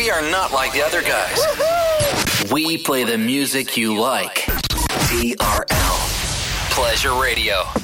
We are not like the other guys. We play the music you like. TRL. Pleasure Radio.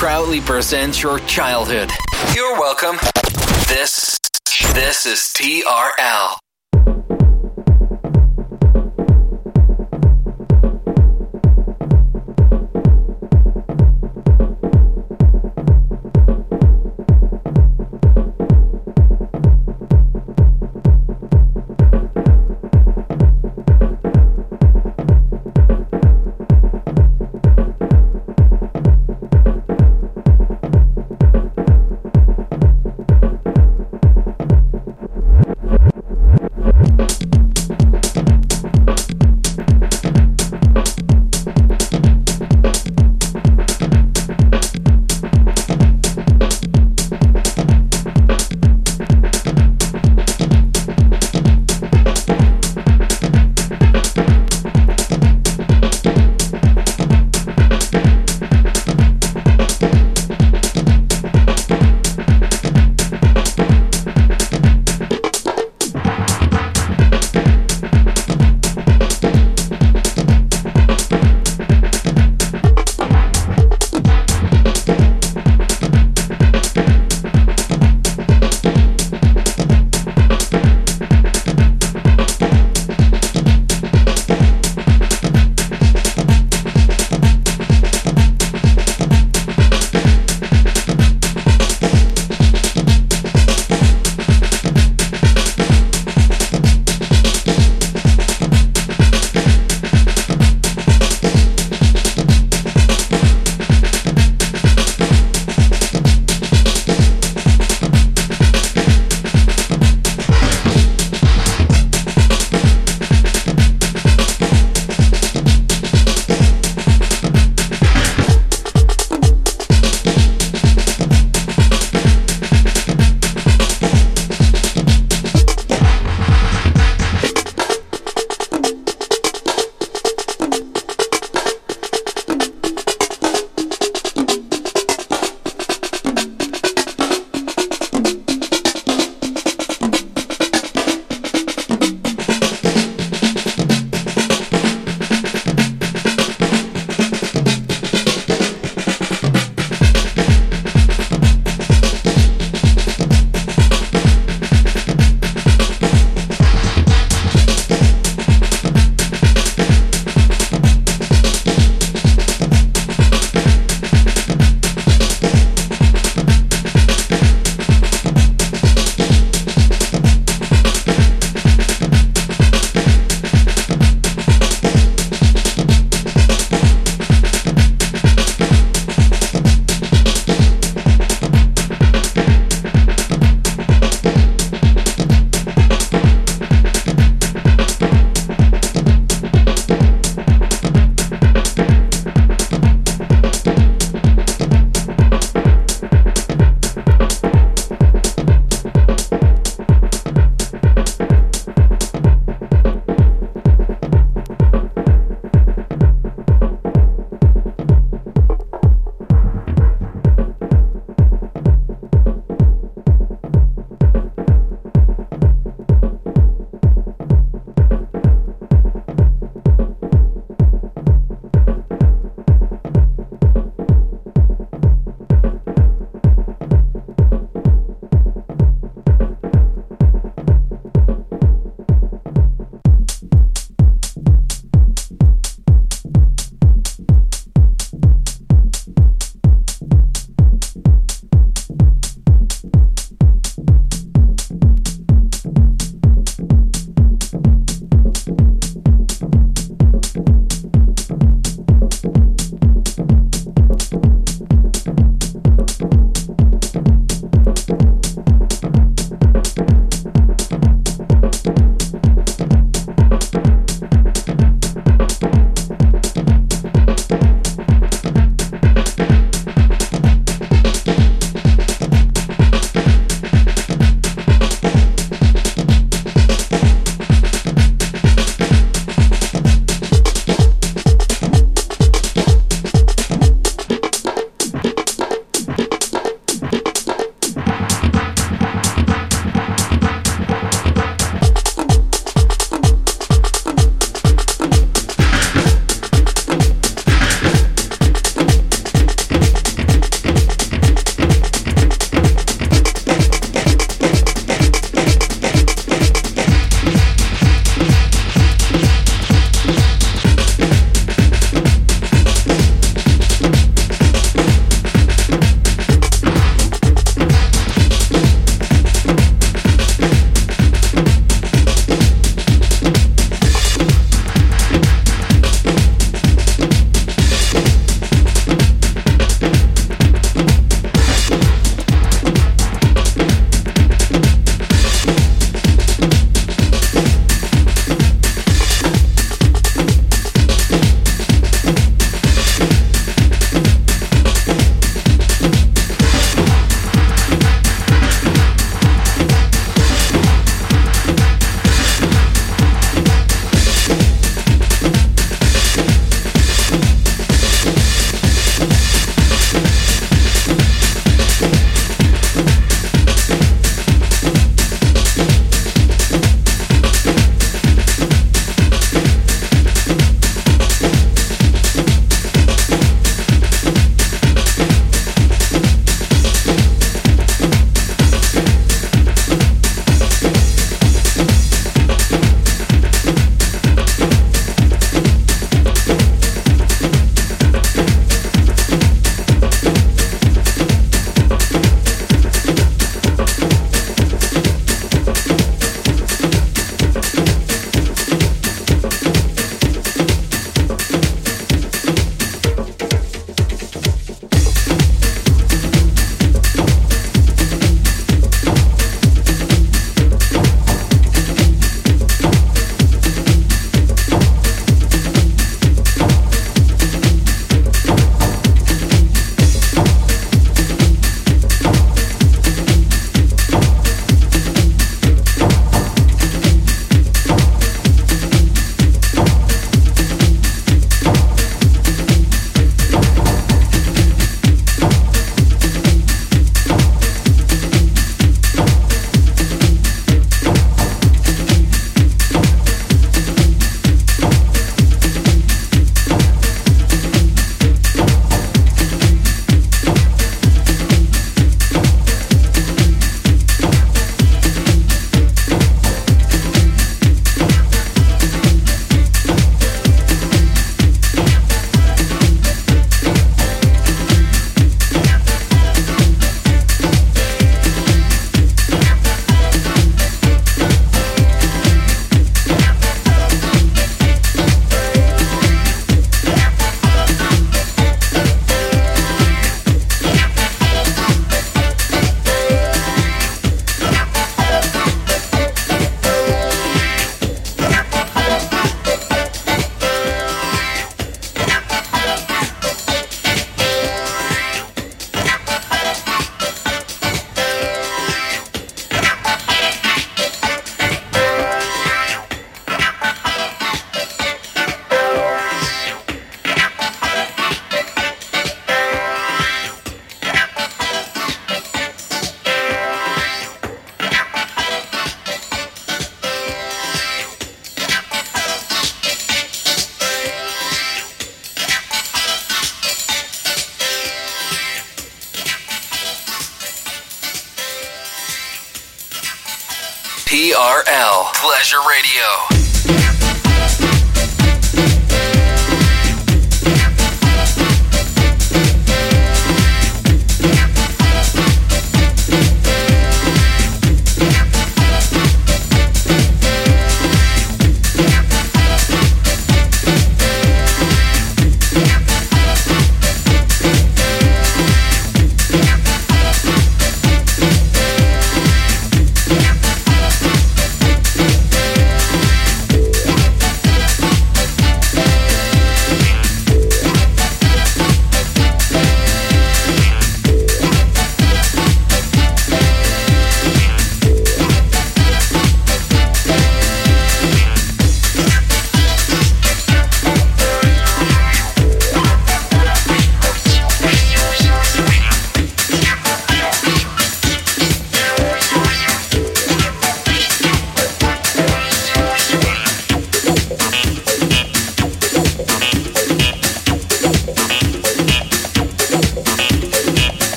Proudly presents your childhood. You're welcome. This this is TRL.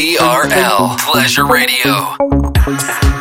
TRL Pleasure Radio.